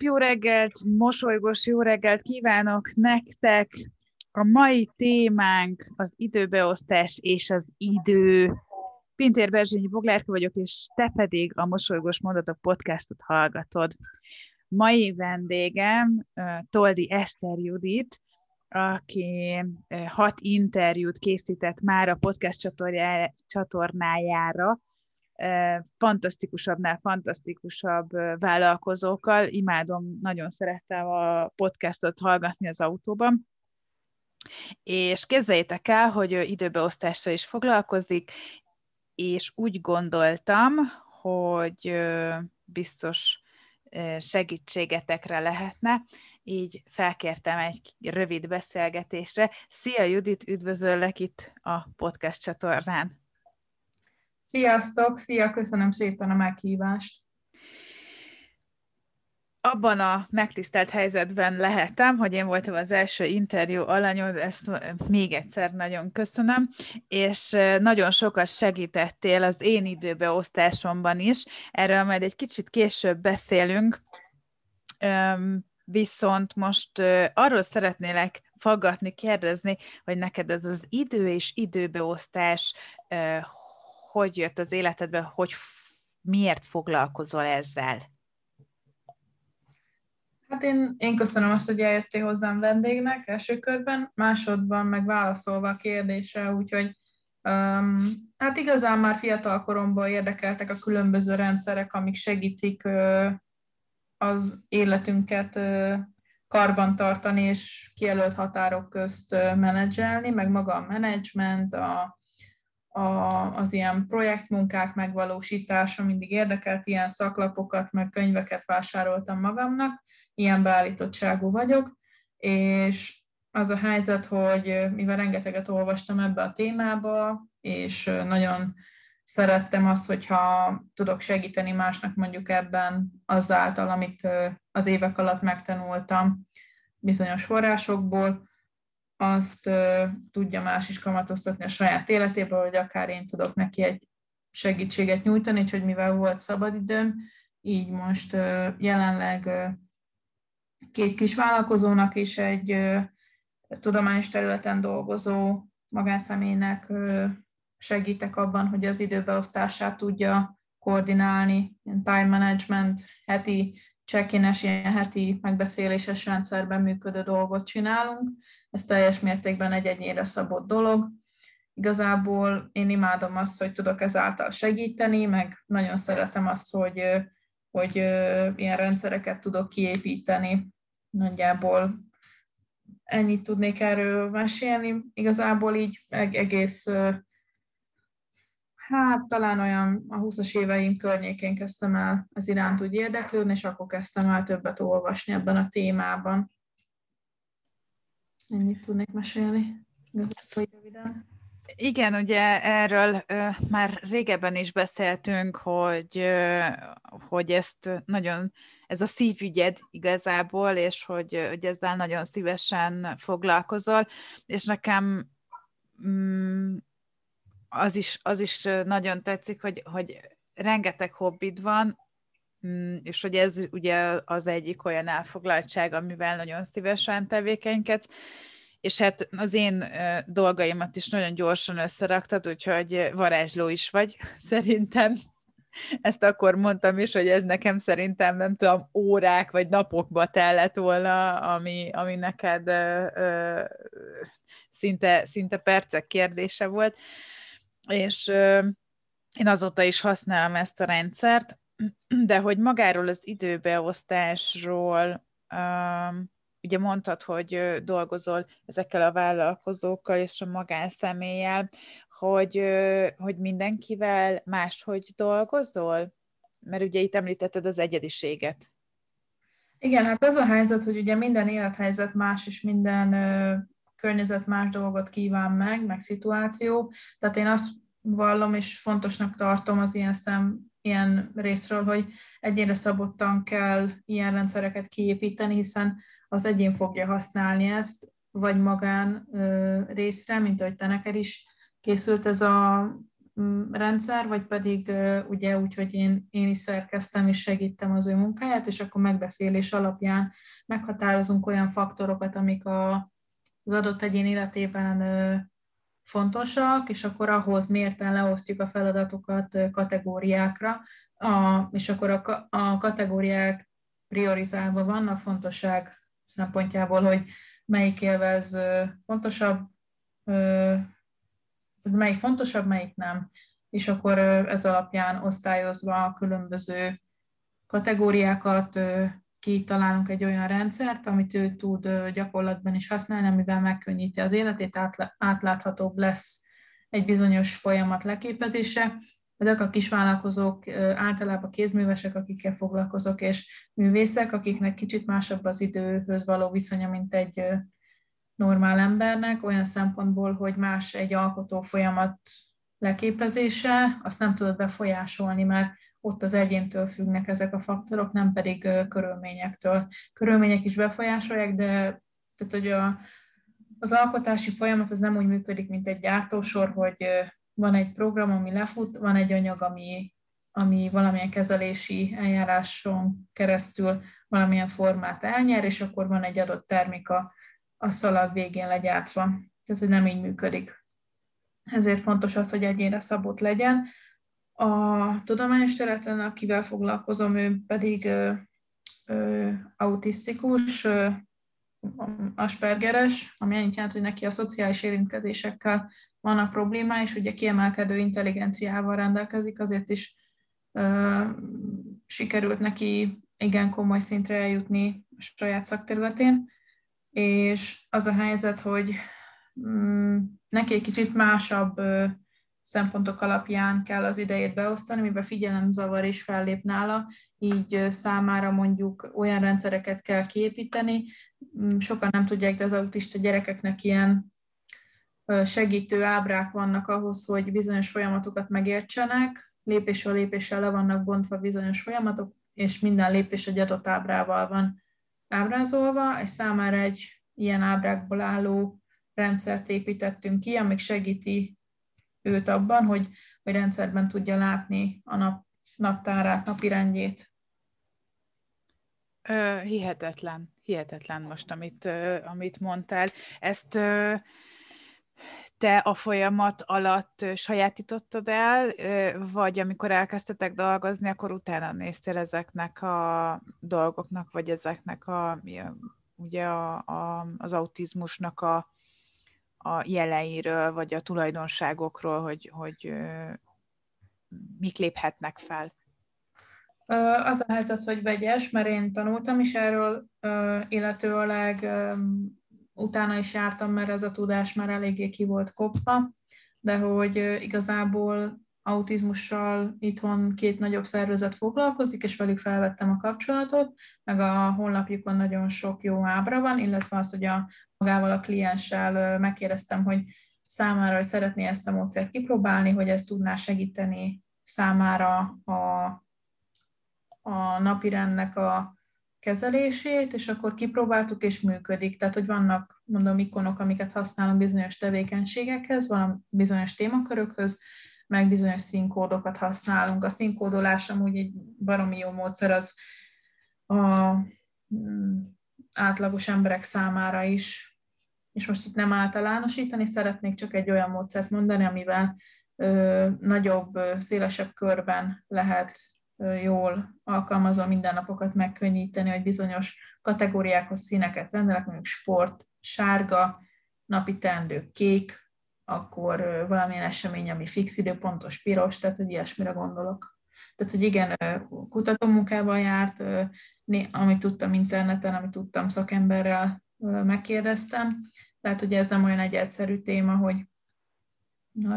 Szép jó reggelt, mosolygós jó reggelt kívánok nektek! A mai témánk az időbeosztás és az idő. Pintér Berzsényi Boglárka vagyok, és te pedig a Mosolygós Mondatok podcastot hallgatod. Mai vendégem Toldi Eszter Judit, aki hat interjút készített már a podcast csatornájára, fantasztikusabbnál fantasztikusabb vállalkozókkal. Imádom, nagyon szerettem a podcastot hallgatni az autóban. És képzeljétek el, hogy időbeosztással is foglalkozik, és úgy gondoltam, hogy biztos segítségetekre lehetne, így felkértem egy rövid beszélgetésre. Szia Judit, üdvözöllek itt a podcast csatornán! Sziasztok, szia, köszönöm szépen a meghívást. Abban a megtisztelt helyzetben lehetem, hogy én voltam az első interjú alanyod, ezt még egyszer nagyon köszönöm, és nagyon sokat segítettél az én időbeosztásomban is, erről majd egy kicsit később beszélünk, viszont most arról szeretnélek faggatni, kérdezni, hogy neked ez az idő és időbeosztás hogy jött az életedbe, hogy miért foglalkozol ezzel? Hát én, én köszönöm azt, hogy eljöttél hozzám vendégnek első körben, másodban meg válaszolva a kérdésre, úgyhogy um, hát igazán már fiatal koromban érdekeltek a különböző rendszerek, amik segítik uh, az életünket uh, karbantartani és kijelölt határok közt uh, menedzselni, meg maga a menedzsment, a a, az ilyen projektmunkák megvalósítása mindig érdekelt, ilyen szaklapokat, meg könyveket vásároltam magamnak, ilyen beállítottságú vagyok, és az a helyzet, hogy mivel rengeteget olvastam ebbe a témába, és nagyon szerettem azt, hogyha tudok segíteni másnak mondjuk ebben azáltal, amit az évek alatt megtanultam bizonyos forrásokból, azt tudja más is kamatoztatni a saját életében, hogy akár én tudok neki egy segítséget nyújtani, hogy mivel volt szabadidőm, így most jelenleg két kis vállalkozónak is egy tudományos területen dolgozó magánszemélynek segítek abban, hogy az időbeosztását tudja koordinálni, time management, heti check ilyen heti megbeszéléses rendszerben működő dolgot csinálunk, ez teljes mértékben egy egyénre szabott dolog. Igazából én imádom azt, hogy tudok ezáltal segíteni, meg nagyon szeretem azt, hogy, hogy ilyen rendszereket tudok kiépíteni. Nagyjából ennyit tudnék erről mesélni. Igazából így egész, hát talán olyan a 20-as éveim környékén kezdtem el ez iránt úgy érdeklődni, és akkor kezdtem el többet olvasni ebben a témában. Ennyit tudnék mesélni. Igen, ugye erről ö, már régebben is beszéltünk, hogy, ö, hogy ezt nagyon, ez a szívügyed igazából, és hogy, hogy ezzel nagyon szívesen foglalkozol, és nekem mm, az, is, az is nagyon tetszik, hogy, hogy rengeteg hobbid van, Mm, és hogy ez ugye az egyik olyan elfoglaltság, amivel nagyon szívesen tevékenykedsz, és hát az én dolgaimat is nagyon gyorsan összeraktad, úgyhogy varázsló is vagy, szerintem. Ezt akkor mondtam is, hogy ez nekem szerintem, nem tudom, órák vagy napokba tellett volna, ami, ami neked ö, ö, szinte, szinte percek kérdése volt. És én azóta is használom ezt a rendszert, de hogy magáról az időbeosztásról, ugye mondtad, hogy dolgozol ezekkel a vállalkozókkal és a magánszemélyel, hogy, hogy mindenkivel máshogy dolgozol? Mert ugye itt említetted az egyediséget. Igen, hát az a helyzet, hogy ugye minden élethelyzet más, és minden ö, környezet más dolgot kíván meg, meg szituáció. Tehát én azt vallom, és fontosnak tartom az ilyen szem, ilyen részről, hogy egyénre szabottan kell ilyen rendszereket kiépíteni, hiszen az egyén fogja használni ezt, vagy magán részre, mint ahogy te neked is készült ez a mm, rendszer, vagy pedig ugye úgy, hogy én, én is szerkeztem és segítem az ő munkáját, és akkor megbeszélés alapján meghatározunk olyan faktorokat, amik a, az adott egyén életében fontosak, és akkor ahhoz mérten leosztjuk a feladatokat kategóriákra, a, és akkor a, a kategóriák priorizálva vannak fontosság szempontjából, hogy melyik élvez fontosabb, melyik fontosabb, melyik nem. És akkor ez alapján osztályozva a különböző kategóriákat kitalálunk egy olyan rendszert, amit ő tud gyakorlatban is használni, amivel megkönnyíti az életét, átláthatóbb lesz egy bizonyos folyamat leképezése. Ezek a kisvállalkozók általában kézművesek, akikkel foglalkozok, és művészek, akiknek kicsit másabb az időhöz való viszonya, mint egy normál embernek, olyan szempontból, hogy más egy alkotó folyamat leképezése, azt nem tudod befolyásolni, mert ott az egyéntől függnek ezek a faktorok, nem pedig körülményektől. Körülmények is befolyásolják, de tehát, hogy a, az alkotási folyamat az nem úgy működik, mint egy gyártósor, hogy van egy program, ami lefut, van egy anyag, ami, ami valamilyen kezelési eljáráson keresztül valamilyen formát elnyer, és akkor van egy adott terméka a szalag végén legyártva. Tehát, hogy nem így működik. Ezért fontos az, hogy egyénre szabott legyen. A tudományos területen, akivel foglalkozom, ő pedig ö, ö, autisztikus, ö, aspergeres, ami annyit jelent, hogy neki a szociális érintkezésekkel vannak problémái, és ugye kiemelkedő intelligenciával rendelkezik, azért is ö, sikerült neki igen komoly szintre eljutni a saját szakterületén, és az a helyzet, hogy mm, neki egy kicsit másabb ö, szempontok alapján kell az idejét beosztani, mivel figyelemzavar is fellép nála, így számára mondjuk olyan rendszereket kell kiépíteni. Mm, sokan nem tudják, de az autista gyerekeknek ilyen segítő ábrák vannak ahhoz, hogy bizonyos folyamatokat megértsenek, lépésről lépésre le vannak bontva bizonyos folyamatok, és minden lépés egy adott ábrával van ábrázolva, és számára egy ilyen ábrákból álló rendszert építettünk ki, amik segíti őt abban, hogy, hogy rendszerben tudja látni a nap, naptárát, napirendjét. Ö, hihetetlen, hihetetlen most, amit, ö, amit mondtál. Ezt ö, te a folyamat alatt sajátítottad el, vagy amikor elkezdtetek dolgozni, akkor utána néztél ezeknek a dolgoknak, vagy ezeknek a, ugye a, a, az autizmusnak a, a jeleiről, vagy a tulajdonságokról, hogy, hogy mik léphetnek fel? Az a helyzet, hogy vegyes, mert én tanultam is erről, illetőleg utána is jártam, mert ez a tudás már eléggé ki volt kopva, de hogy igazából autizmussal itthon két nagyobb szervezet foglalkozik, és velük felvettem a kapcsolatot, meg a honlapjukon nagyon sok jó ábra van, illetve az, hogy a magával a klienssel megkérdeztem, hogy számára, hogy szeretné ezt a módszert kipróbálni, hogy ez tudná segíteni számára a, a napirendnek a kezelését, és akkor kipróbáltuk, és működik. Tehát, hogy vannak, mondom, ikonok, amiket használunk bizonyos tevékenységekhez, van bizonyos témakörökhöz, meg bizonyos színkódokat használunk. A színkódolás amúgy egy baromi jó módszer, az a mm, átlagos emberek számára is, és most itt nem általánosítani, szeretnék csak egy olyan módszert mondani, amivel ö, nagyobb, szélesebb körben lehet jól alkalmazva mindennapokat megkönnyíteni, hogy bizonyos kategóriákhoz színeket rendelek, mondjuk sport, sárga, napi teendő kék, akkor valamilyen esemény, ami fix időpontos piros, tehát hogy ilyesmire gondolok. Tehát, hogy igen, kutatómunkával járt, amit tudtam interneten, amit tudtam szakemberrel megkérdeztem, tehát ugye ez nem olyan egy egyszerű téma, hogy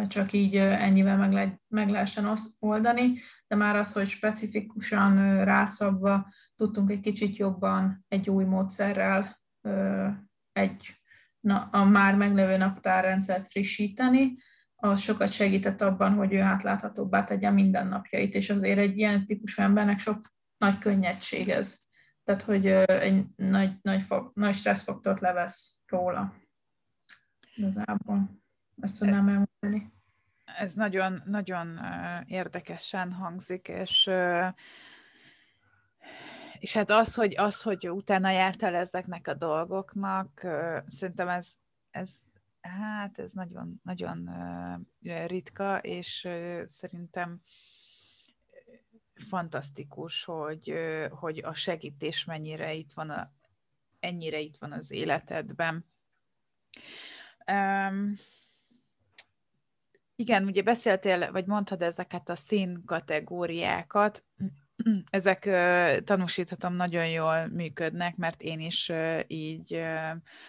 csak így ennyivel meg, le, meg lehessen oldani, de már az, hogy specifikusan rászabva tudtunk egy kicsit jobban egy új módszerrel egy na, a már meglevő naptárrendszert frissíteni, az sokat segített abban, hogy ő átláthatóbbá tegye mindennapjait, és azért egy ilyen típusú embernek sok nagy könnyedség ez. Tehát, hogy egy nagy, nagy, nagy stresszfaktort levesz róla. Igazából. Ezt tudnám elmondani. Ez nagyon, nagyon érdekesen hangzik, és és hát az, hogy, az, hogy utána jártál ezeknek a dolgoknak, szerintem ez, ez hát ez nagyon, nagyon ritka, és szerintem fantasztikus, hogy, hogy a segítés mennyire itt van, a, ennyire itt van az életedben. Um, igen, ugye beszéltél, vagy mondtad ezeket a szín kategóriákat, ezek tanúsíthatom nagyon jól működnek, mert én is így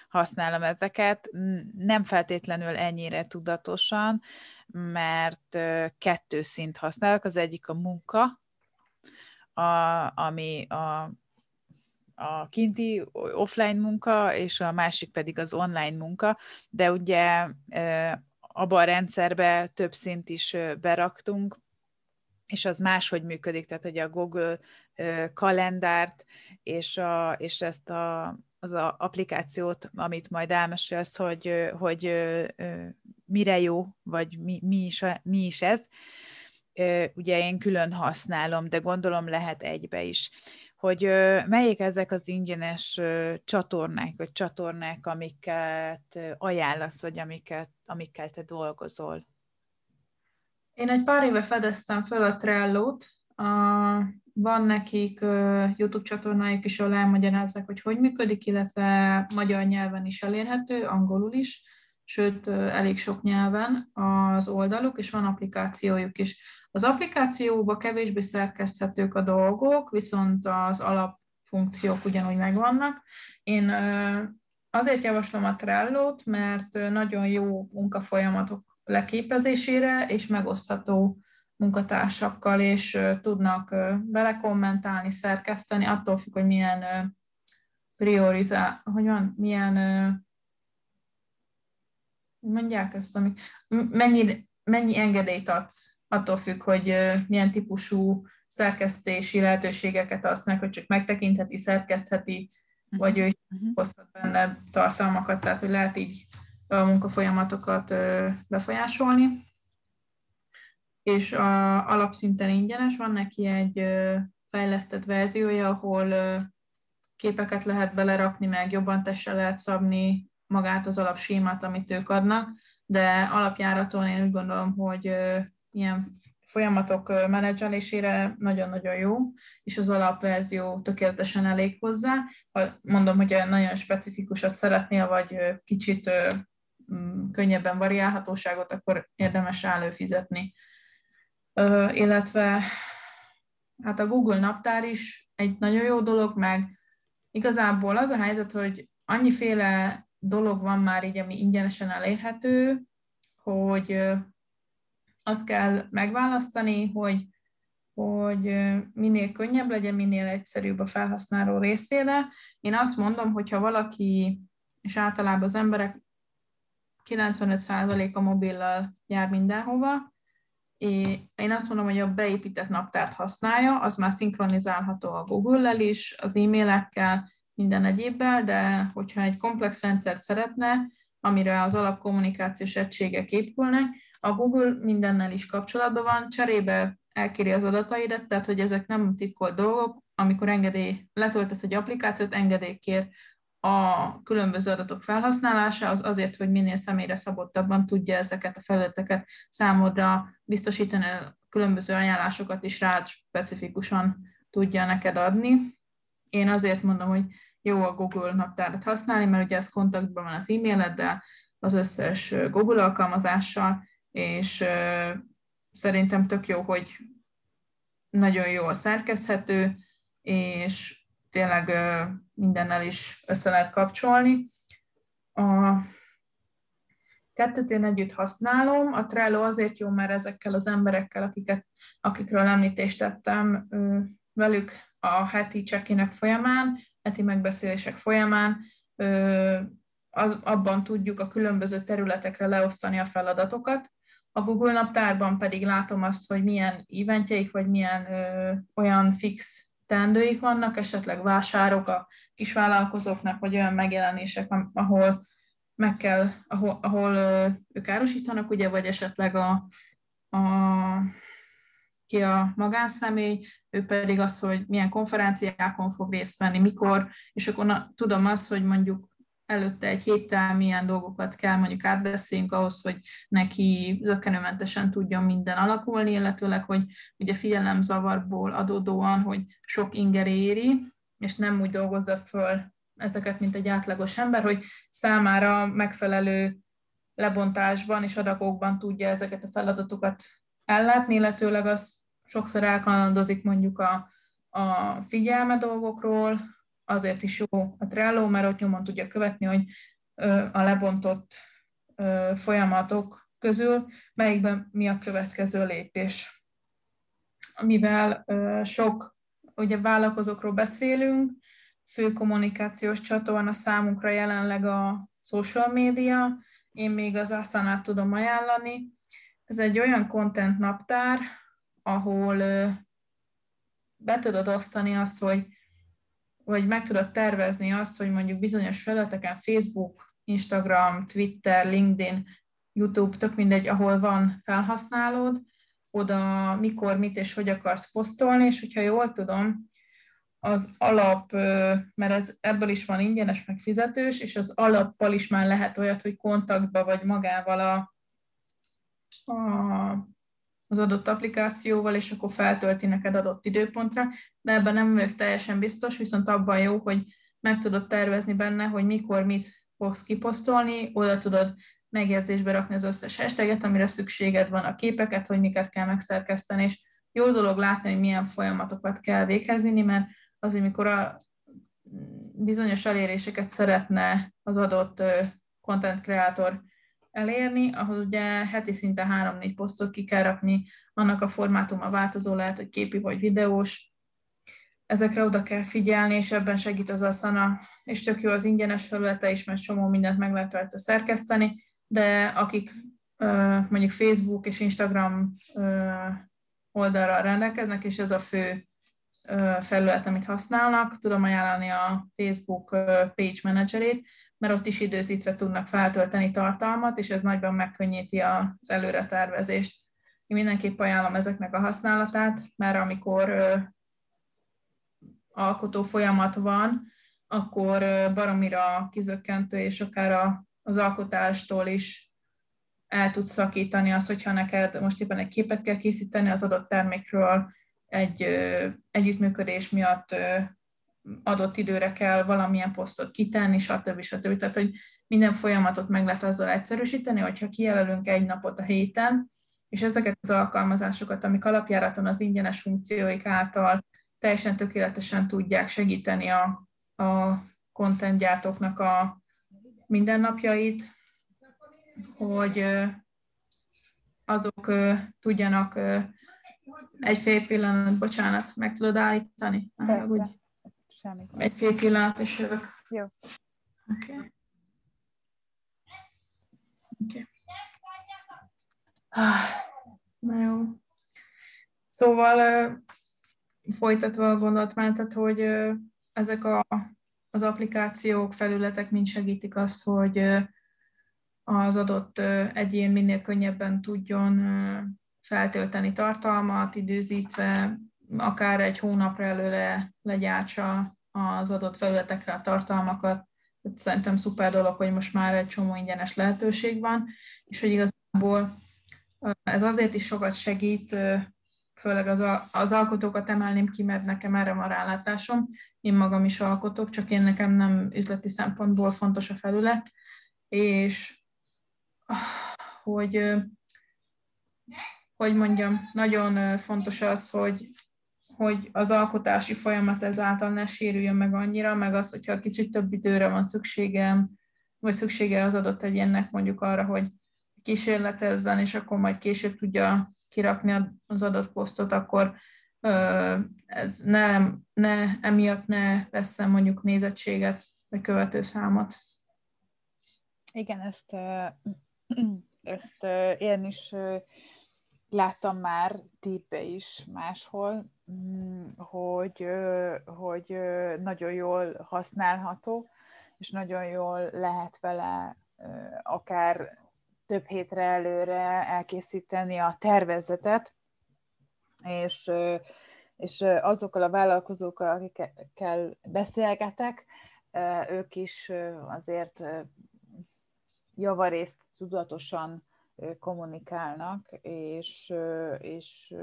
használom ezeket. Nem feltétlenül ennyire tudatosan, mert kettő szint használok. Az egyik a munka, a, ami a, a kinti offline munka, és a másik pedig az online munka, de ugye abban a rendszerbe több szint is beraktunk, és az máshogy működik, tehát hogy a Google kalendárt és, a, és ezt a, az a applikációt, amit majd elmesélsz, hogy, hogy mire jó, vagy mi, mi, is, mi is ez, ugye én külön használom, de gondolom lehet egybe is. Hogy melyik ezek az ingyenes csatornák, vagy csatornák, amiket ajánlasz, vagy amiket, amikkel te dolgozol? Én egy pár éve fedeztem fel a Trello-t, a, van nekik YouTube csatornájuk is, ahol elmagyarázzák, hogy hogy működik, illetve magyar nyelven is elérhető, angolul is, sőt, elég sok nyelven az oldaluk, és van applikációjuk is. Az applikációban kevésbé szerkeszthetők a dolgok, viszont az alapfunkciók ugyanúgy megvannak. Én azért javaslom a Trello-t, mert nagyon jó munkafolyamatok leképezésére, és megosztható munkatársakkal, és tudnak belekommentálni, szerkeszteni, attól függ, hogy milyen priorizál, hogy van, milyen mondják ezt, ami, mennyi, mennyi engedélyt adsz, attól függ, hogy milyen típusú szerkesztési lehetőségeket adsz meg, hogy csak megtekintheti, szerkesztheti, vagy ő is uh-huh. hozhat benne tartalmakat, tehát hogy lehet így a munkafolyamatokat befolyásolni. És a alapszinten ingyenes, van neki egy fejlesztett verziója, ahol képeket lehet belerakni, meg jobban testre lehet szabni magát az alapsémát, amit ők adnak, de alapjáraton én úgy gondolom, hogy ilyen folyamatok menedzselésére nagyon-nagyon jó, és az alapverzió tökéletesen elég hozzá. Ha mondom, hogy nagyon specifikusat szeretnél, vagy kicsit könnyebben variálhatóságot, akkor érdemes előfizetni. Illetve hát a Google naptár is egy nagyon jó dolog, meg igazából az a helyzet, hogy annyiféle dolog van már így, ami ingyenesen elérhető, hogy azt kell megválasztani, hogy, hogy minél könnyebb legyen, minél egyszerűbb a felhasználó részére. Én azt mondom, hogy ha valaki, és általában az emberek 95% a mobillal jár mindenhova, én azt mondom, hogy a beépített naptárt használja, az már szinkronizálható a Google-lel is, az e-mailekkel, minden egyébbel, de hogyha egy komplex rendszert szeretne, amire az alapkommunikációs egységek épülnek, a Google mindennel is kapcsolatban van, cserébe elkéri az adataidat, tehát hogy ezek nem titkolt dolgok, amikor engedély, letöltesz egy applikációt, engedély kér a különböző adatok felhasználása az azért, hogy minél személyre szabottabban tudja ezeket a felületeket számodra biztosítani, különböző ajánlásokat is rád specifikusan tudja neked adni. Én azért mondom, hogy jó a Google naptárat használni, mert ugye ez kontaktban van az e-maileddel, az összes Google alkalmazással, és szerintem tök jó, hogy nagyon jól szerkezhető, és tényleg mindennel is össze lehet kapcsolni. A kettőt én együtt használom. A Trello azért jó, mert ezekkel az emberekkel, akiket, akikről említést tettem, velük a heti csekinek folyamán, heti megbeszélések folyamán az, abban tudjuk a különböző területekre leosztani a feladatokat. A Google naptárban pedig látom azt, hogy milyen eventjeik, vagy milyen ö, olyan fix teendőik vannak, esetleg vásárok a kisvállalkozóknak, vagy olyan megjelenések, ahol meg kell, ahol, ahol ők árusítanak, ugye, vagy esetleg a, a ki a magánszemély, ő pedig az, hogy milyen konferenciákon fog részt venni, mikor, és akkor na, tudom azt, hogy mondjuk előtte egy héttel milyen dolgokat kell mondjuk átbeszéljünk ahhoz, hogy neki zökkenőmentesen tudjon minden alakulni, illetőleg, hogy ugye figyelemzavarból adódóan, hogy sok inger éri, és nem úgy dolgozza föl ezeket, mint egy átlagos ember, hogy számára megfelelő lebontásban és adagokban tudja ezeket a feladatokat ellátni, illetőleg az sokszor elkalandozik mondjuk a, a figyelme dolgokról, azért is jó a Trello, mert ott nyomon tudja követni, hogy a lebontott folyamatok közül melyikben mi a következő lépés. Mivel sok ugye vállalkozókról beszélünk, fő kommunikációs csatorna számunkra jelenleg a social média, én még az asana tudom ajánlani. Ez egy olyan content naptár, ahol be tudod osztani azt, hogy vagy meg tudod tervezni azt, hogy mondjuk bizonyos felületeken Facebook, Instagram, Twitter, LinkedIn, YouTube, tök mindegy, ahol van felhasználód, oda mikor, mit és hogy akarsz posztolni, és hogyha jól tudom, az alap, mert ez, ebből is van ingyenes, meg fizetős, és az alappal is már lehet olyat, hogy kontaktba vagy magával a, a az adott applikációval, és akkor feltölti neked adott időpontra, de ebben nem vagyok teljesen biztos, viszont abban jó, hogy meg tudod tervezni benne, hogy mikor mit fogsz kiposztolni, oda tudod megjegyzésbe rakni az összes hashtaget, amire szükséged van, a képeket, hogy miket kell megszerkeszteni, és jó dolog látni, hogy milyen folyamatokat kell véghez vinni, mert azért, mikor a bizonyos eléréseket szeretne az adott content creator elérni, ahol ugye heti szinte három-négy posztot ki kell rakni, annak a formátuma változó lehet, hogy képi vagy videós, ezekre oda kell figyelni, és ebben segít az Asana, és tök jó az ingyenes felülete is, mert csomó mindent meg lehet rajta szerkeszteni, de akik mondjuk Facebook és Instagram oldalra rendelkeznek, és ez a fő felület, amit használnak, tudom ajánlani a Facebook page managerét, mert ott is időzítve tudnak feltölteni tartalmat, és ez nagyban megkönnyíti az előretervezést. Én mindenképp ajánlom ezeknek a használatát, mert amikor ö, alkotó folyamat van, akkor ö, baromira kizökkentő, és akár a, az alkotástól is el tudsz szakítani az, hogyha neked most éppen egy képet kell készíteni az adott termékről, egy ö, együttműködés miatt adott időre kell valamilyen posztot kitenni, stb. stb. Tehát, hogy minden folyamatot meg lehet azzal egyszerűsíteni, hogyha kijelölünk egy napot a héten, és ezeket az alkalmazásokat, amik alapjáraton az ingyenes funkcióik által teljesen tökéletesen tudják segíteni a, a content gyártóknak a mindennapjait, hogy azok tudjanak egy fél pillanat, bocsánat, meg tudod állítani? Persze. Semmi. Egy-két pillanat, és jövök. Jó. Oké. Okay. Okay. Ah, na jó. Szóval folytatva a gondolatmenetet, hogy ezek a, az applikációk, felületek mind segítik azt, hogy az adott egyén minél könnyebben tudjon feltölteni tartalmat, időzítve, akár egy hónapra előle legyártsa az adott felületekre a tartalmakat. Szerintem szuper dolog, hogy most már egy csomó ingyenes lehetőség van, és hogy igazából ez azért is sokat segít, főleg az, az alkotókat emelném ki, mert nekem erre van rálátásom. Én magam is alkotok, csak én nekem nem üzleti szempontból fontos a felület, és hogy hogy mondjam, nagyon fontos az, hogy hogy az alkotási folyamat ezáltal ne sérüljön meg annyira, meg az, hogyha kicsit több időre van szükségem, vagy szüksége az adott egyénnek mondjuk arra, hogy kísérletezzen, és akkor majd később tudja kirakni az adott posztot, akkor ez ne, ne, emiatt ne veszem mondjuk nézettséget, vagy követőszámot. Igen, ezt, ezt én is láttam már tippe is máshol, mm, hogy, hogy nagyon jól használható, és nagyon jól lehet vele akár több hétre előre elkészíteni a tervezetet, és, és azokkal a vállalkozókkal, akikkel beszélgetek, ők is azért javarészt tudatosan kommunikálnak, és, és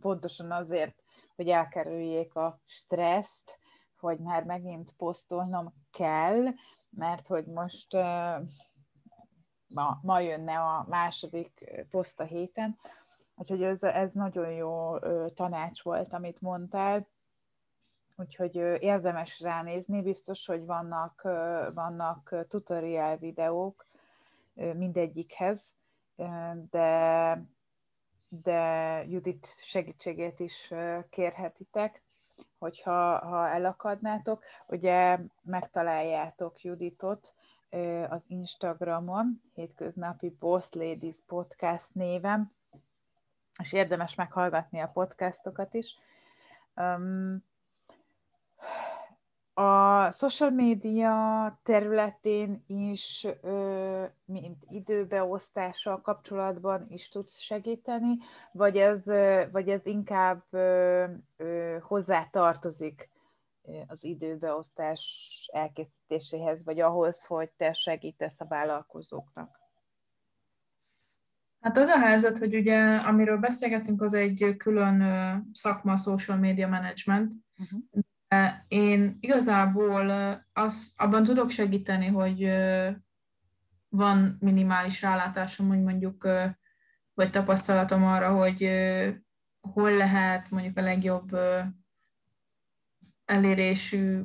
pontosan azért, hogy elkerüljék a stresszt, hogy már megint posztolnom kell, mert hogy most ma, ma jönne a második poszt a héten, úgyhogy ez, ez nagyon jó tanács volt, amit mondtál, úgyhogy érdemes ránézni, biztos, hogy vannak, vannak tutorial videók mindegyikhez, de, de Judit segítségét is kérhetitek, hogyha ha elakadnátok. Ugye megtaláljátok Juditot az Instagramon, hétköznapi Boss Ladies Podcast néven, és érdemes meghallgatni a podcastokat is. Um, a social média területén is, mint időbeosztással kapcsolatban is tudsz segíteni, vagy ez, vagy ez inkább hozzá tartozik az időbeosztás elkészítéséhez, vagy ahhoz, hogy te segítesz a vállalkozóknak? Hát az a helyzet, hogy ugye, amiről beszélgetünk, az egy külön szakma, social media management, uh-huh. Én igazából az, abban tudok segíteni, hogy van minimális rálátásom, hogy mondjuk, vagy tapasztalatom arra, hogy hol lehet mondjuk a legjobb elérésű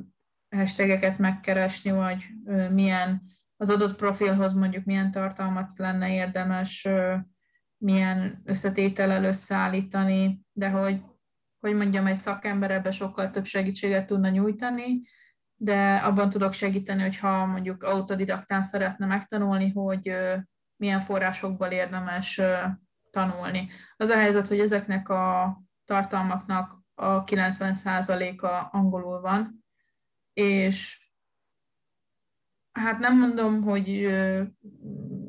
hashtageket megkeresni, vagy milyen az adott profilhoz mondjuk milyen tartalmat lenne érdemes, milyen összetétellel összeállítani, de hogy hogy mondjam, egy szakember ebben sokkal több segítséget tudna nyújtani, de abban tudok segíteni, hogyha mondjuk autodidaktán szeretne megtanulni, hogy milyen forrásokból érdemes tanulni. Az a helyzet, hogy ezeknek a tartalmaknak a 90%-a angolul van, és hát nem mondom, hogy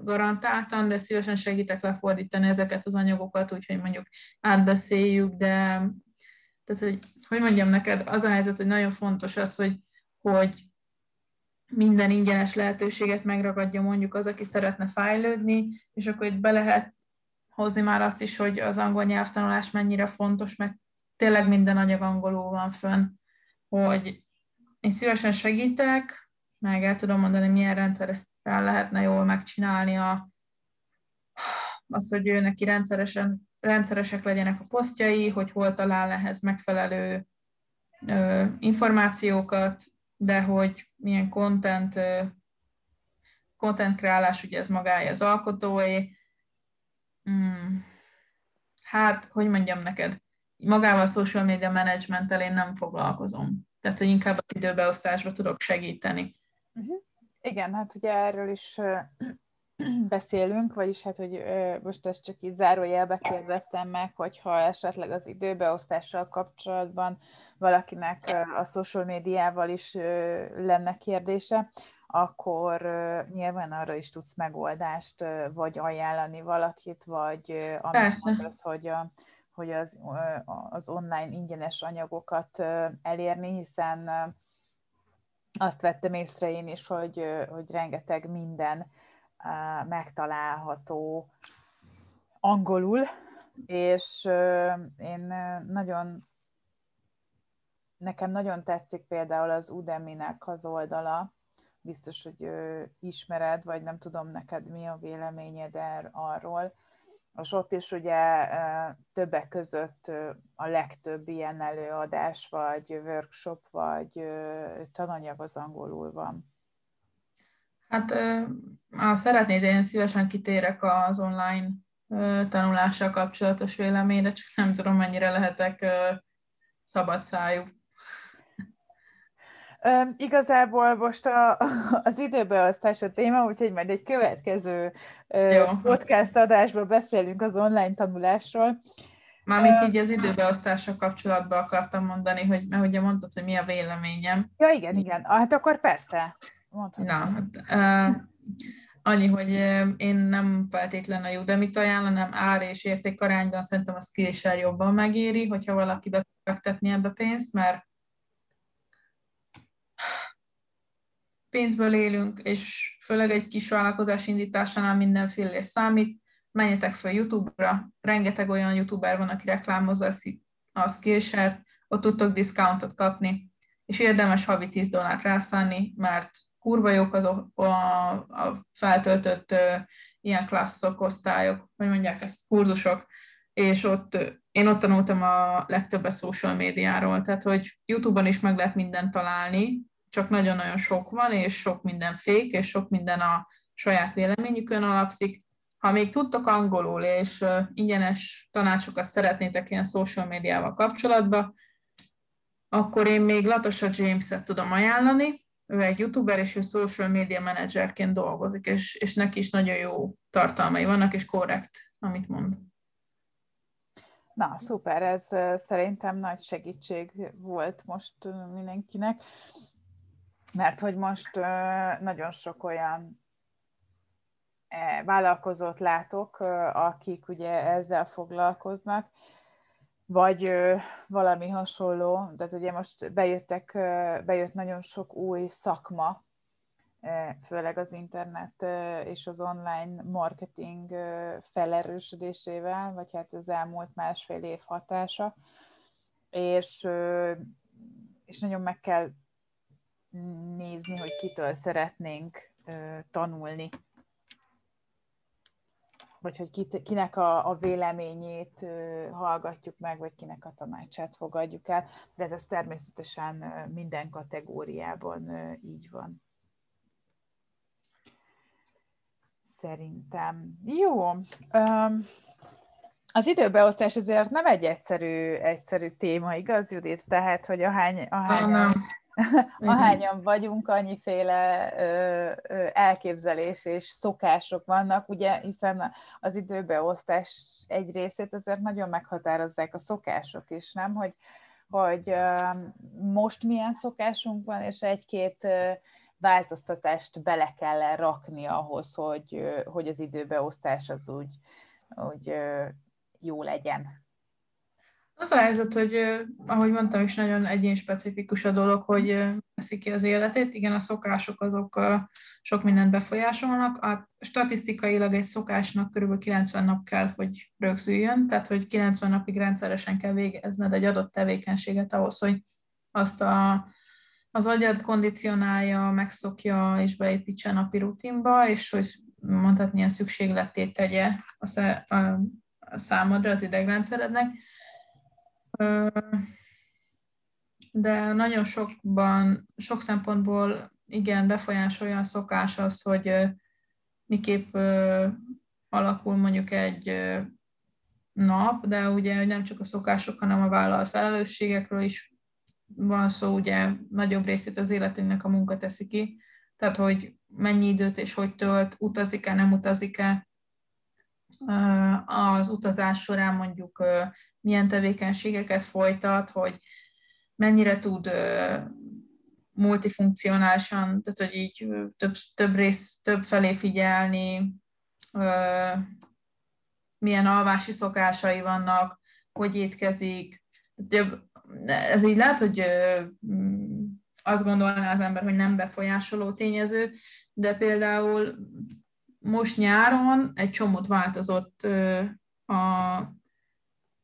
garantáltan, de szívesen segítek lefordítani ezeket az anyagokat, úgyhogy mondjuk átbeszéljük, de tehát, hogy, hogy mondjam neked, az a helyzet, hogy nagyon fontos az, hogy, hogy minden ingyenes lehetőséget megragadja mondjuk az, aki szeretne fejlődni, és akkor itt be lehet hozni már azt is, hogy az angol nyelvtanulás mennyire fontos, mert tényleg minden anyag angolul van fönn, hogy én szívesen segítek, meg el tudom mondani, milyen rendszerrel lehetne jól megcsinálni a, az, hogy ő neki rendszeresen rendszeresek legyenek a posztjai, hogy hol talál ehhez megfelelő ö, információkat, de hogy milyen content, ö, content kreálás, ugye ez magája az alkotóé. Hmm. Hát, hogy mondjam neked, magával a social media managementtel én nem foglalkozom. Tehát, hogy inkább az időbeosztásba tudok segíteni. Uh-huh. Igen, hát ugye erről is beszélünk, vagyis hát, hogy most ezt csak így zárójelbe kérdeztem meg, hogyha esetleg az időbeosztással kapcsolatban valakinek a social médiával is lenne kérdése, akkor nyilván arra is tudsz megoldást, vagy ajánlani valakit, vagy amit mondasz, hogy, a, hogy az, az online ingyenes anyagokat elérni, hiszen azt vettem észre én is, hogy, hogy rengeteg minden megtalálható angolul, és én nagyon, nekem nagyon tetszik például az Udemy-nek az oldala, biztos, hogy ismered, vagy nem tudom neked mi a véleményed er, arról, és ott is ugye többek között a legtöbb ilyen előadás, vagy workshop, vagy tananyag az angolul van. Hát ha szeretnéd, én szívesen kitérek az online tanulással kapcsolatos véleményre, csak nem tudom, mennyire lehetek szabad szájú. Um, igazából most a, az időbeosztás a téma, úgyhogy majd egy következő uh, podcast adásban beszélünk az online tanulásról. Mármint így az időbeosztással kapcsolatban akartam mondani, hogy mert ugye mondtad, hogy mi a véleményem. Ja, igen, igen. Ah, hát akkor persze. Na, hát, uh, annyi, hogy én nem feltétlenül a Udemy-t ajánlanám, ár és érték arányban szerintem a Skillshare jobban megéri, hogyha valaki befektetni ebbe pénzt, mert pénzből élünk, és főleg egy kis vállalkozás indításánál mindenféle számít. Menjetek fel YouTube-ra, rengeteg olyan YouTuber van, aki reklámozza a Skillshare-t, ott tudtok diszkountot kapni, és érdemes havi 10 dollárt rászállni, mert kurva jók azok a, a feltöltött ilyen klasszok, osztályok, hogy mondják ezt, kurzusok, és ott én ott tanultam a legtöbbet social médiáról, tehát hogy YouTube-on is meg lehet mindent találni, csak nagyon-nagyon sok van, és sok minden fék, és sok minden a saját véleményükön alapszik. Ha még tudtok angolul, és ingyenes tanácsokat szeretnétek ilyen social médiával kapcsolatban, akkor én még Latosa James-et tudom ajánlani, ő egy youtuber, és ő social media managerként dolgozik, és, és neki is nagyon jó tartalmai vannak, és korrekt, amit mond. Na, szuper, ez szerintem nagy segítség volt most mindenkinek, mert hogy most nagyon sok olyan e, vállalkozót látok, akik ugye ezzel foglalkoznak, vagy ö, valami hasonló, tehát ugye most bejöttek, ö, bejött nagyon sok új szakma, főleg az internet és az online marketing felerősödésével, vagy hát az elmúlt másfél év hatása, és, és nagyon meg kell nézni, hogy kitől szeretnénk tanulni vagy hogy kinek a, a véleményét hallgatjuk meg, vagy kinek a tanácsát fogadjuk el, de ez természetesen minden kategóriában így van. Szerintem. Jó. Az időbeosztás azért nem egy egyszerű, egyszerű téma, igaz, Judit? Tehát, hogy ahány, ahány, nem. Ahányan vagyunk, annyiféle ö, elképzelés és szokások vannak, ugye, hiszen az időbeosztás egy részét azért nagyon meghatározzák a szokások is, nem? Hogy, hogy most milyen szokásunk van, és egy-két változtatást bele kell rakni ahhoz, hogy, hogy az időbeosztás az úgy, úgy jó legyen. Az a helyzet, hogy ahogy mondtam is, nagyon egyén specifikus a dolog, hogy veszik ki az életét. Igen, a szokások azok sok mindent befolyásolnak. A statisztikailag egy szokásnak körülbelül 90 nap kell, hogy rögzüljön, tehát hogy 90 napig rendszeresen kell végezned egy adott tevékenységet ahhoz, hogy azt a, az agyad kondicionálja, megszokja és beépítse a napi rutinba, és hogy mondhatni, ilyen szükségletét tegye a, a, a számodra, az idegrendszerednek de nagyon sokban, sok szempontból igen, befolyásolja a szokás az, hogy miképp alakul mondjuk egy nap, de ugye nem csak a szokások, hanem a vállalt felelősségekről is van szó, ugye nagyobb részét az életünknek a munka teszi ki, tehát hogy mennyi időt és hogy tölt, utazik-e, nem utazik-e, az utazás során mondjuk milyen tevékenységeket folytat, hogy mennyire tud multifunkcionálisan, tehát hogy így több, több rész, több felé figyelni, milyen alvási szokásai vannak, hogy étkezik. Ez így lehet, hogy azt gondolná az ember, hogy nem befolyásoló tényező, de például most nyáron egy csomót változott a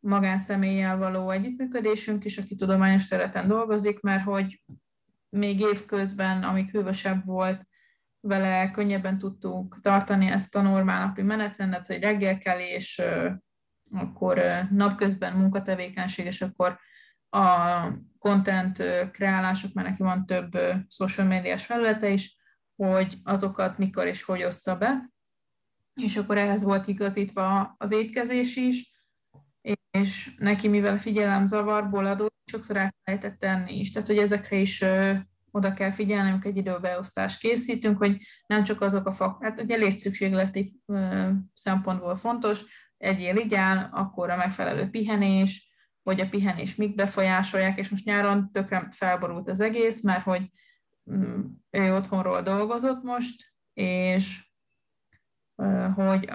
magánszemélyel való együttműködésünk is, aki tudományos területen dolgozik, mert hogy még évközben, amíg hűvösebb volt, vele könnyebben tudtunk tartani ezt a normál napi menetrendet, hogy reggel kell, és akkor napközben munkatevékenység, és akkor a content kreálások, mert neki van több social médiás felülete is, hogy azokat mikor és hogy ossza be, és akkor ehhez volt igazítva az étkezés is, és neki, mivel figyelem zavarból adó, sokszor elfelejtett tenni is. Tehát, hogy ezekre is ö, oda kell figyelni, amikor egy időbeosztást készítünk, hogy nem csak azok a fak, hát ugye létszükségleti ö, szempontból fontos, egyél igyál, akkor a megfelelő pihenés, hogy a pihenés mik befolyásolják, és most nyáron tökre felborult az egész, mert hogy mm, ő otthonról dolgozott most, és hogy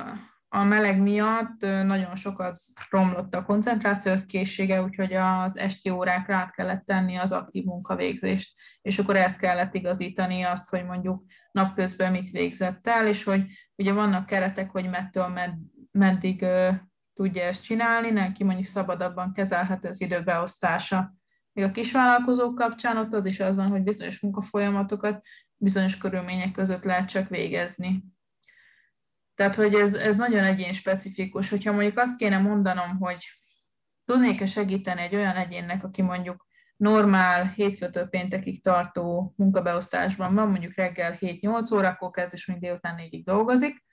a meleg miatt nagyon sokat romlott a koncentrációs készsége, úgyhogy az esti órákra át kellett tenni az aktív munkavégzést, és akkor ezt kellett igazítani azt, hogy mondjuk napközben mit végzett el, és hogy ugye vannak keretek, hogy mettől med, meddig uh, tudja ezt csinálni, neki mondjuk szabadabban kezelhető az időbeosztása. Még a kisvállalkozók kapcsán ott az is az van, hogy bizonyos munkafolyamatokat bizonyos körülmények között lehet csak végezni. Tehát, hogy ez, ez nagyon egyén specifikus. Hogyha mondjuk azt kéne mondanom, hogy tudnék-e segíteni egy olyan egyénnek, aki mondjuk normál hétfőtől péntekig tartó munkabeosztásban van, mondjuk reggel 7-8 órakor kezd, és még délután 4-ig dolgozik,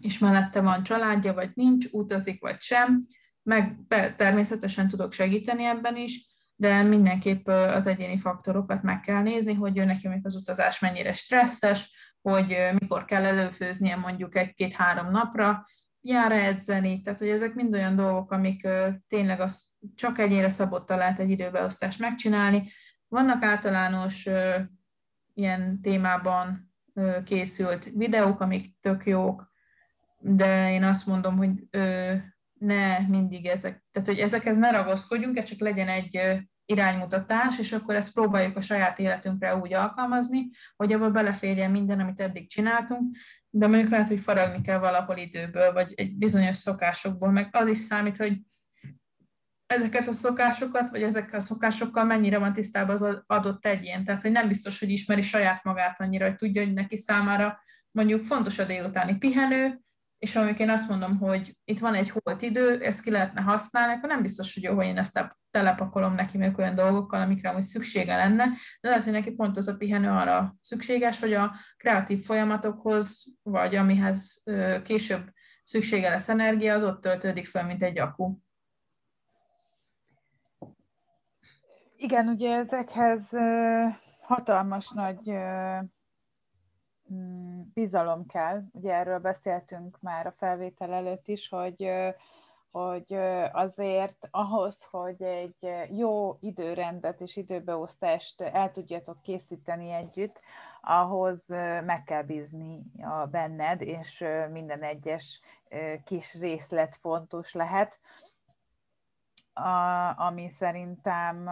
és mellette van családja, vagy nincs, utazik, vagy sem, meg természetesen tudok segíteni ebben is, de mindenképp az egyéni faktorokat meg kell nézni, hogy ő neki az utazás mennyire stresszes, hogy mikor kell előfőznie mondjuk egy-két-három napra, jár edzeni, tehát hogy ezek mind olyan dolgok, amik tényleg az csak egyére szabottal lehet egy időbeosztást megcsinálni. Vannak általános ilyen témában készült videók, amik tök jók, de én azt mondom, hogy ne mindig ezek, tehát hogy ezekhez ne ragaszkodjunk, csak legyen egy iránymutatás, és akkor ezt próbáljuk a saját életünkre úgy alkalmazni, hogy abba beleférjen minden, amit eddig csináltunk, de mondjuk lehet, hogy faragni kell valahol időből, vagy egy bizonyos szokásokból, meg az is számít, hogy ezeket a szokásokat, vagy ezekkel a szokásokkal mennyire van tisztában az adott egyén. Tehát, hogy nem biztos, hogy ismeri saját magát annyira, hogy tudja, hogy neki számára mondjuk fontos a délutáni pihenő, és amikor én azt mondom, hogy itt van egy holt idő, ezt ki lehetne használni, akkor nem biztos, hogy jó, hogy én ezt telepakolom neki még olyan dolgokkal, amikre amúgy szüksége lenne, de lehet, hogy neki pont az a pihenő arra szükséges, hogy a kreatív folyamatokhoz, vagy amihez később szüksége lesz energia, az ott töltődik fel, mint egy akku. Igen, ugye ezekhez hatalmas nagy bizalom kell. Ugye erről beszéltünk már a felvétel előtt is, hogy hogy azért ahhoz, hogy egy jó időrendet és időbeosztást el tudjatok készíteni együtt, ahhoz meg kell bízni a benned, és minden egyes kis részlet fontos lehet, ami szerintem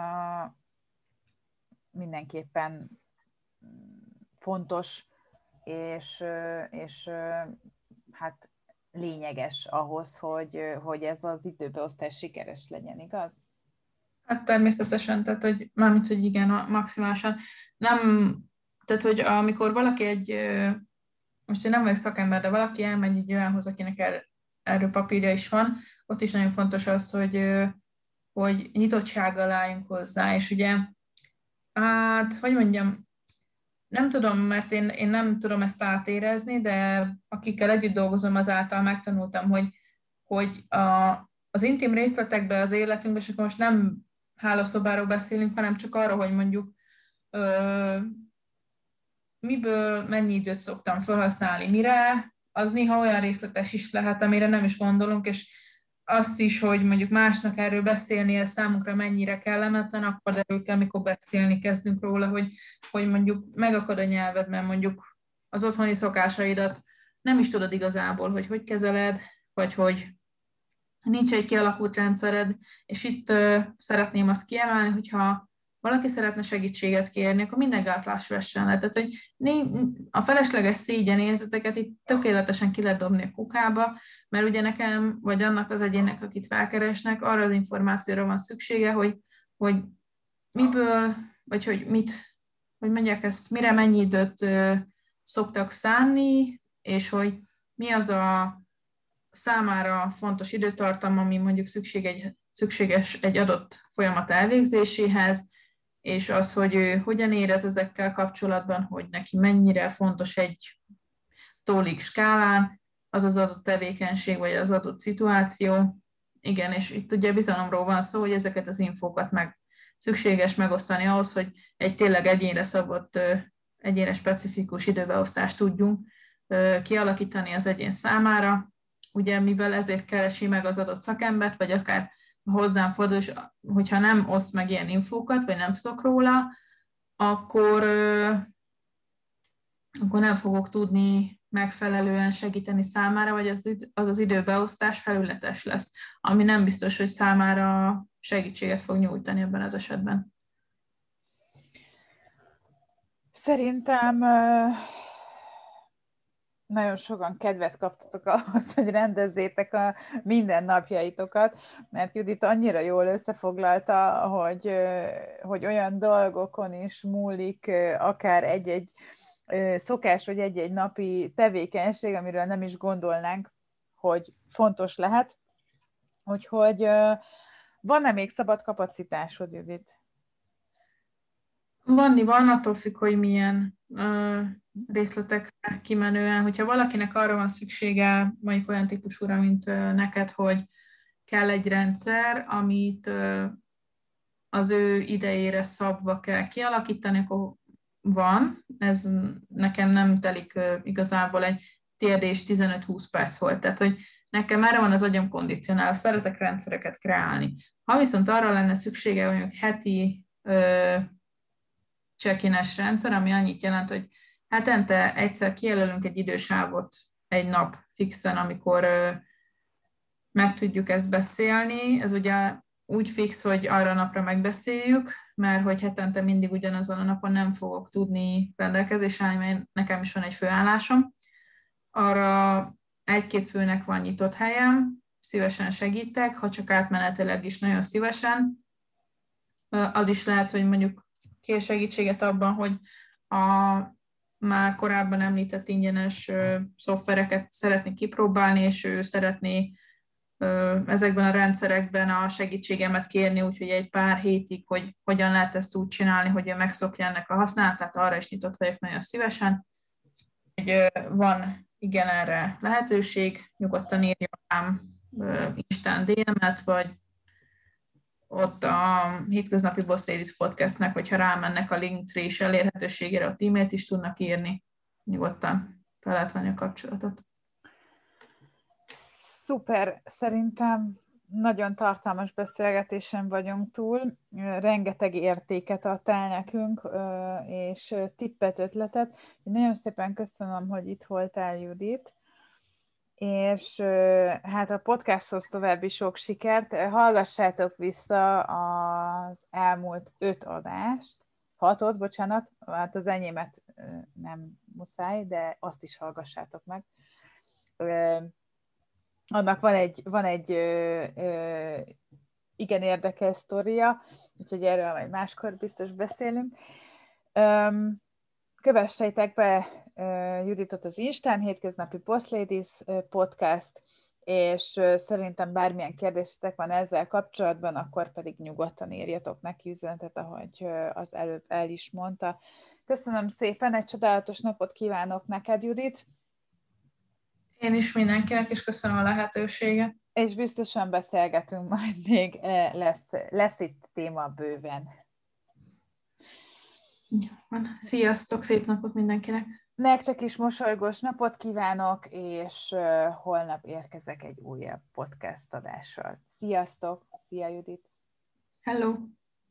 mindenképpen fontos és, és hát lényeges ahhoz, hogy, hogy ez az időbeosztás sikeres legyen, igaz? Hát természetesen, tehát hogy mármint, hogy igen, maximálisan. Nem, tehát hogy amikor valaki egy, most én nem vagyok szakember, de valaki elmegy egy olyanhoz, akinek er, erről papírja is van, ott is nagyon fontos az, hogy, hogy nyitottsággal álljunk hozzá, és ugye, hát, hogy mondjam, nem tudom, mert én, én nem tudom ezt átérezni, de akikkel együtt dolgozom, azáltal megtanultam, hogy, hogy a, az intim részletekbe az életünkben, és most nem hálószobáról beszélünk, hanem csak arról, hogy mondjuk ö, miből mennyi időt szoktam felhasználni, mire, az néha olyan részletes is lehet, amire nem is gondolunk, és azt is, hogy mondjuk másnak erről beszélni, ez számunkra mennyire kellemetlen, akkor derül ki, amikor beszélni kezdünk róla, hogy, hogy mondjuk megakad a nyelved, mert mondjuk az otthoni szokásaidat nem is tudod igazából, hogy hogy kezeled, vagy hogy nincs egy kialakult rendszered, és itt uh, szeretném azt kiemelni, hogyha valaki szeretne segítséget kérni, akkor minden gátlás vessen le. Tehát, hogy a felesleges szégyenérzeteket itt tökéletesen ki lehet dobni a kukába, mert ugye nekem, vagy annak az egyének, akit felkeresnek, arra az információra van szüksége, hogy, hogy miből, vagy hogy mit, hogy mondják ezt, mire mennyi időt szoktak szánni, és hogy mi az a számára fontos időtartam, ami mondjuk szükség egy, szükséges egy adott folyamat elvégzéséhez, és az, hogy ő hogyan érez ezekkel kapcsolatban, hogy neki mennyire fontos egy tólik skálán, az az adott tevékenység, vagy az adott szituáció. Igen, és itt ugye bizalomról van szó, hogy ezeket az infókat meg szükséges megosztani ahhoz, hogy egy tényleg egyénre szabott, egyénre specifikus időbeosztást tudjunk kialakítani az egyén számára. Ugye, mivel ezért keresi meg az adott szakembert, vagy akár hozzám fordul, és hogyha nem oszt meg ilyen infókat, vagy nem tudok róla, akkor, akkor nem fogok tudni megfelelően segíteni számára, vagy az, az az időbeosztás felületes lesz, ami nem biztos, hogy számára segítséget fog nyújtani ebben az esetben. Szerintem nagyon sokan kedvet kaptatok ahhoz, hogy rendezzétek a mindennapjaitokat, mert Judit annyira jól összefoglalta, hogy, hogy olyan dolgokon is múlik akár egy-egy szokás, vagy egy-egy napi tevékenység, amiről nem is gondolnánk, hogy fontos lehet. Úgyhogy van-e még szabad kapacitásod, Judit? Vanni van, attól függ, hogy milyen részletekre kimenően. Hogyha valakinek arra van szüksége, mondjuk olyan típusúra, mint neked, hogy kell egy rendszer, amit az ő idejére szabva kell kialakítani, akkor van. Ez nekem nem telik igazából egy térdés 15-20 perc volt. Tehát, hogy nekem erre van az agyam kondicionálva, szeretek rendszereket kreálni. Ha viszont arra lenne szüksége, hogy heti check rendszer, ami annyit jelent, hogy hetente egyszer kijelölünk egy idősávot egy nap fixen, amikor meg tudjuk ezt beszélni. Ez ugye úgy fix, hogy arra napra megbeszéljük, mert hogy hetente mindig ugyanazon a napon nem fogok tudni rendelkezésre állni, mert nekem is van egy főállásom. Arra egy-két főnek van nyitott helyem, szívesen segítek, ha csak átmenetileg is nagyon szívesen. Az is lehet, hogy mondjuk kér segítséget abban, hogy a már korábban említett ingyenes szoftvereket szeretné kipróbálni, és ő szeretné ezekben a rendszerekben a segítségemet kérni, úgyhogy egy pár hétig, hogy hogyan lehet ezt úgy csinálni, hogy megszokja ennek a használatát, arra is nyitott vagyok nagyon szívesen. Hogy van igen erre lehetőség, nyugodtan írja rám Instán DM-et, vagy ott a hétköznapi Boss Ladies podcastnek, hogyha rámennek a Linktree és elérhetőségére, a e-mailt is tudnak írni, nyugodtan fel lehet venni a kapcsolatot. Szuper, szerintem nagyon tartalmas beszélgetésen vagyunk túl, rengeteg értéket adtál nekünk, és tippet, ötletet. Nagyon szépen köszönöm, hogy itt voltál, Judit és hát a podcasthoz további sok sikert. Hallgassátok vissza az elmúlt öt adást, hatot, bocsánat, hát az enyémet nem muszáj, de azt is hallgassátok meg. Annak van egy, van egy igen érdekes sztoria, úgyhogy erről majd máskor biztos beszélünk. Kövessétek be Juditot az Instán, Hétköznapi Post Ladies podcast, és szerintem bármilyen kérdésetek van ezzel kapcsolatban, akkor pedig nyugodtan írjatok neki üzenetet, ahogy az előbb el is mondta. Köszönöm szépen, egy csodálatos napot kívánok neked, Judit! Én is mindenkinek, és köszönöm a lehetőséget. És biztosan beszélgetünk majd még, lesz, lesz itt téma bőven. Sziasztok, szép napot mindenkinek! Nektek is mosolygós napot kívánok, és holnap érkezek egy újabb podcast adással. Sziasztok! Szia Judit! Hello!